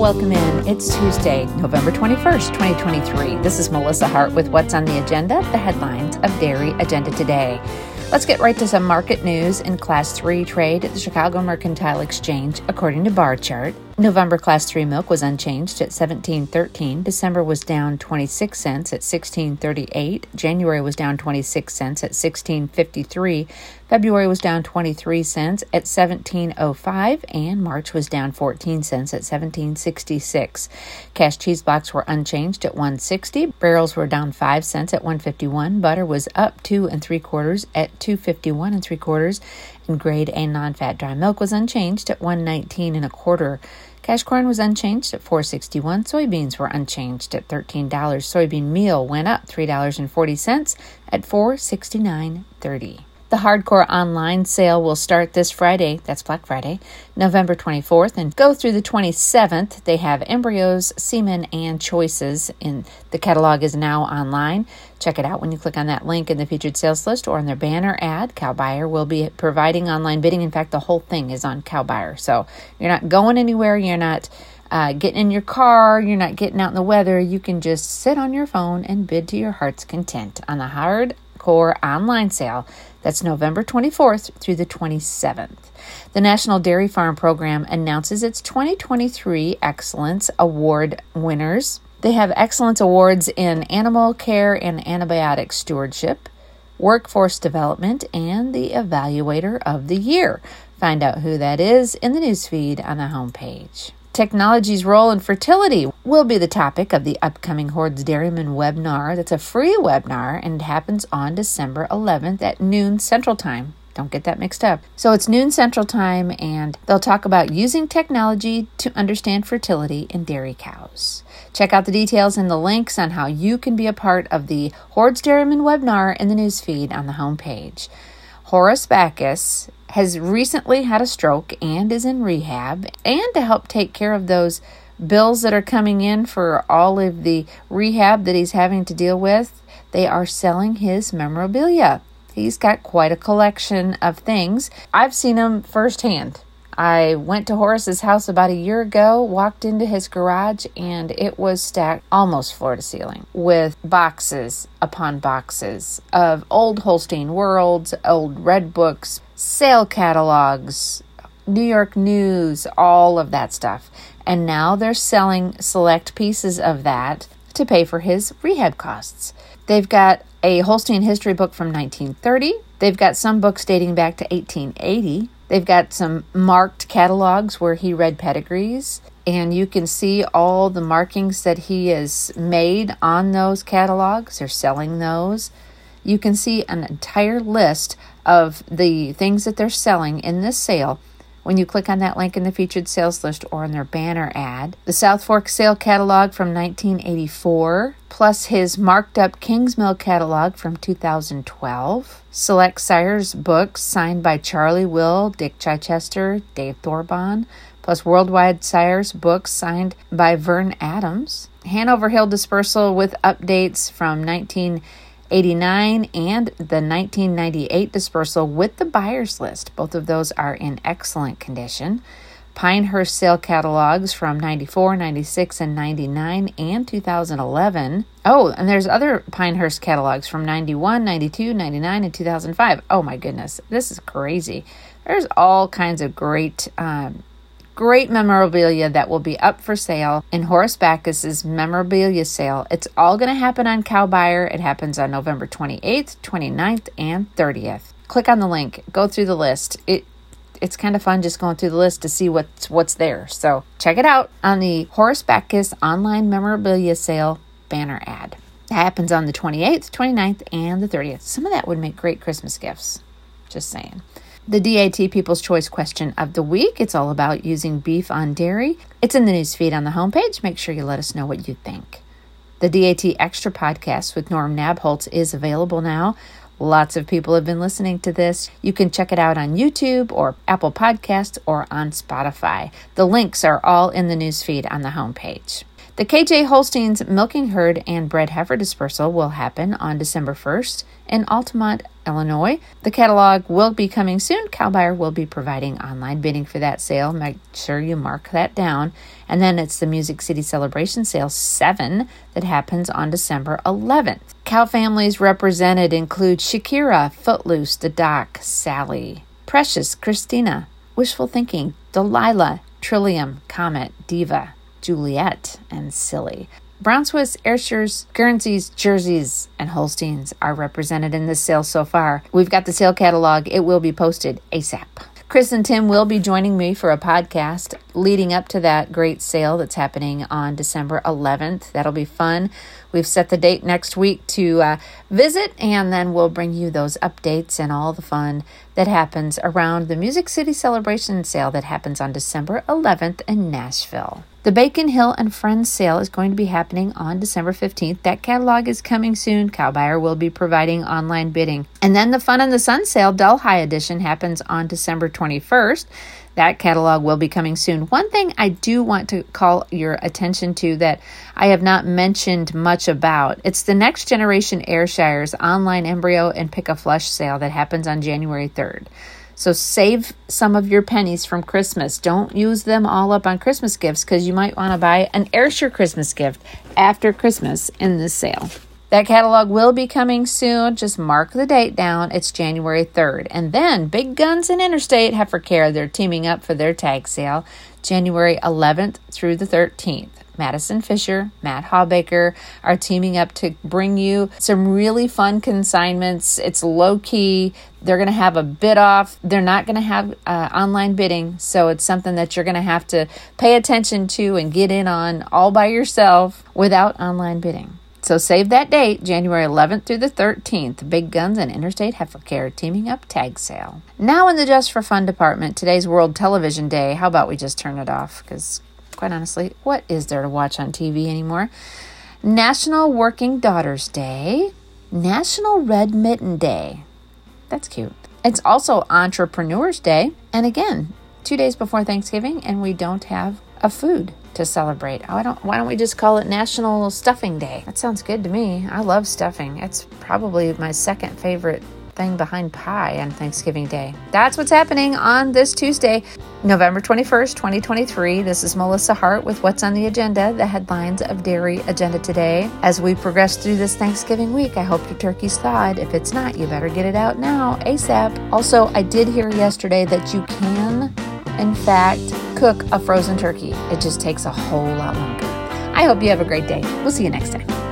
Welcome in. It's Tuesday, November 21st, 2023. This is Melissa Hart with what's on the agenda, the headlines of Dairy Agenda Today. Let's get right to some market news in Class 3 trade at the Chicago Mercantile Exchange, according to Barchart. November class 3 milk was unchanged at 17.13. December was down 26 cents at 16.38. January was down 26 cents at 16.53. February was down 23 cents at 17.05 and March was down 14 cents at 17.66. Cash cheese blocks were unchanged at 160. Barrels were down 5 cents at 151. Butter was up 2 and 3 quarters at 251 and 3 quarters grade A non-fat dry milk was unchanged at 119 and a quarter. Cash corn was unchanged at 461. Soybeans were unchanged at $13. Soybean meal went up $3.40 at 469.30. The hardcore online sale will start this Friday, that's Black Friday, November 24th, and go through the 27th. They have embryos, semen, and choices, and the catalog is now online. Check it out when you click on that link in the featured sales list or on their banner ad. CowBuyer will be providing online bidding. In fact, the whole thing is on CowBuyer. So you're not going anywhere, you're not uh, getting in your car, you're not getting out in the weather. You can just sit on your phone and bid to your heart's content on the hardcore online sale that's November 24th through the 27th. The National Dairy Farm Program announces its 2023 Excellence Award winners. They have excellence awards in animal care and antibiotic stewardship, workforce development, and the evaluator of the year. Find out who that is in the newsfeed on the homepage. Technology's role in fertility will be the topic of the upcoming Hoard's Dairyman webinar. That's a free webinar and it happens on December 11th at noon Central Time. Don't get that mixed up. So it's noon Central Time, and they'll talk about using technology to understand fertility in dairy cows. Check out the details and the links on how you can be a part of the Hoard's Dairyman webinar in the newsfeed on the homepage. Horace Backus has recently had a stroke and is in rehab, and to help take care of those bills that are coming in for all of the rehab that he's having to deal with, they are selling his memorabilia. He's got quite a collection of things. I've seen them firsthand. I went to Horace's house about a year ago, walked into his garage, and it was stacked almost floor to ceiling with boxes upon boxes of old Holstein Worlds, old Red Books, sale catalogs, New York News, all of that stuff. And now they're selling select pieces of that to pay for his rehab costs. They've got a Holstein history book from 1930. They've got some books dating back to 1880. They've got some marked catalogs where he read pedigrees, and you can see all the markings that he has made on those catalogs. They're selling those. You can see an entire list of the things that they're selling in this sale when you click on that link in the featured sales list or in their banner ad. The South Fork sale catalog from 1984, plus his marked up Kingsmill catalog from 2012. Select Sires books signed by Charlie Will, Dick Chichester, Dave Thorbahn, plus Worldwide Sires books signed by Vern Adams. Hanover Hill dispersal with updates from 19. 89 and the 1998 dispersal with the buyer's list. Both of those are in excellent condition. Pinehurst sale catalogs from 94, 96, and 99 and 2011. Oh, and there's other Pinehurst catalogs from 91, 92, 99, and 2005. Oh my goodness, this is crazy. There's all kinds of great um, great memorabilia that will be up for sale in Horace Backus's memorabilia sale. It's all going to happen on CowBuyer. It happens on November 28th, 29th, and 30th. Click on the link, go through the list. It it's kind of fun just going through the list to see what's what's there. So check it out on the Horace Backus online memorabilia sale banner ad. It happens on the 28th, 29th, and the 30th. Some of that would make great Christmas gifts. Just saying the DAT People's Choice question of the week. It's all about using beef on dairy. It's in the newsfeed on the homepage. Make sure you let us know what you think. The DAT Extra podcast with Norm Nabholz is available now. Lots of people have been listening to this. You can check it out on YouTube or Apple Podcasts or on Spotify. The links are all in the newsfeed on the homepage. The KJ Holstein's milking herd and bred heifer dispersal will happen on December 1st in Altamont, Illinois. The catalog will be coming soon. CowBuyer will be providing online bidding for that sale. Make sure you mark that down. And then it's the Music City Celebration Sale 7 that happens on December 11th. Cal families represented include Shakira, Footloose, The Doc, Sally, Precious, Christina, Wishful Thinking, Delilah, Trillium, Comet, Diva, Juliet, and Silly. Brown Swiss, Ayrshires, Guernseys, Jerseys, and Holsteins are represented in this sale so far. We've got the sale catalog. It will be posted ASAP. Chris and Tim will be joining me for a podcast leading up to that great sale that's happening on December 11th. That'll be fun. We've set the date next week to uh, visit, and then we'll bring you those updates and all the fun that happens around the Music City Celebration sale that happens on December 11th in Nashville. The Bacon Hill and Friends sale is going to be happening on December 15th. That catalog is coming soon. CowBuyer will be providing online bidding. And then the Fun in the Sun sale, Delhi edition, happens on December 21st. That catalog will be coming soon. One thing I do want to call your attention to that I have not mentioned much about it's the Next Generation Ayrshires online embryo and pick a flush sale that happens on January 3rd. So save some of your pennies from Christmas. Don't use them all up on Christmas gifts because you might want to buy an Ayrshire Christmas gift after Christmas in this sale. That catalog will be coming soon. Just mark the date down. It's January 3rd. And then Big Guns and Interstate Heifer Care, they're teaming up for their tag sale January 11th through the 13th. Madison Fisher, Matt Hawbaker are teaming up to bring you some really fun consignments. It's low key. They're going to have a bid off. They're not going to have uh, online bidding. So it's something that you're going to have to pay attention to and get in on all by yourself without online bidding. So save that date, January 11th through the 13th. Big Guns and Interstate Heifer Care teaming up tag sale. Now in the Just for Fun department, today's World Television Day. How about we just turn it off? Because quite honestly, what is there to watch on TV anymore? National Working Daughters Day, National Red Mitten Day. That's cute. It's also Entrepreneurs Day, and again, two days before Thanksgiving, and we don't have a food to celebrate. Oh, I don't. Why don't we just call it National Stuffing Day? That sounds good to me. I love stuffing. It's probably my second favorite thing behind pie on Thanksgiving Day. That's what's happening on this Tuesday, November 21st, 2023. This is Melissa Hart with What's on the Agenda, the headlines of Dairy Agenda today. As we progress through this Thanksgiving week, I hope your turkey's thawed. If it's not, you better get it out now, ASAP. Also, I did hear yesterday that you can, in fact, cook a frozen turkey. It just takes a whole lot longer. I hope you have a great day. We'll see you next time.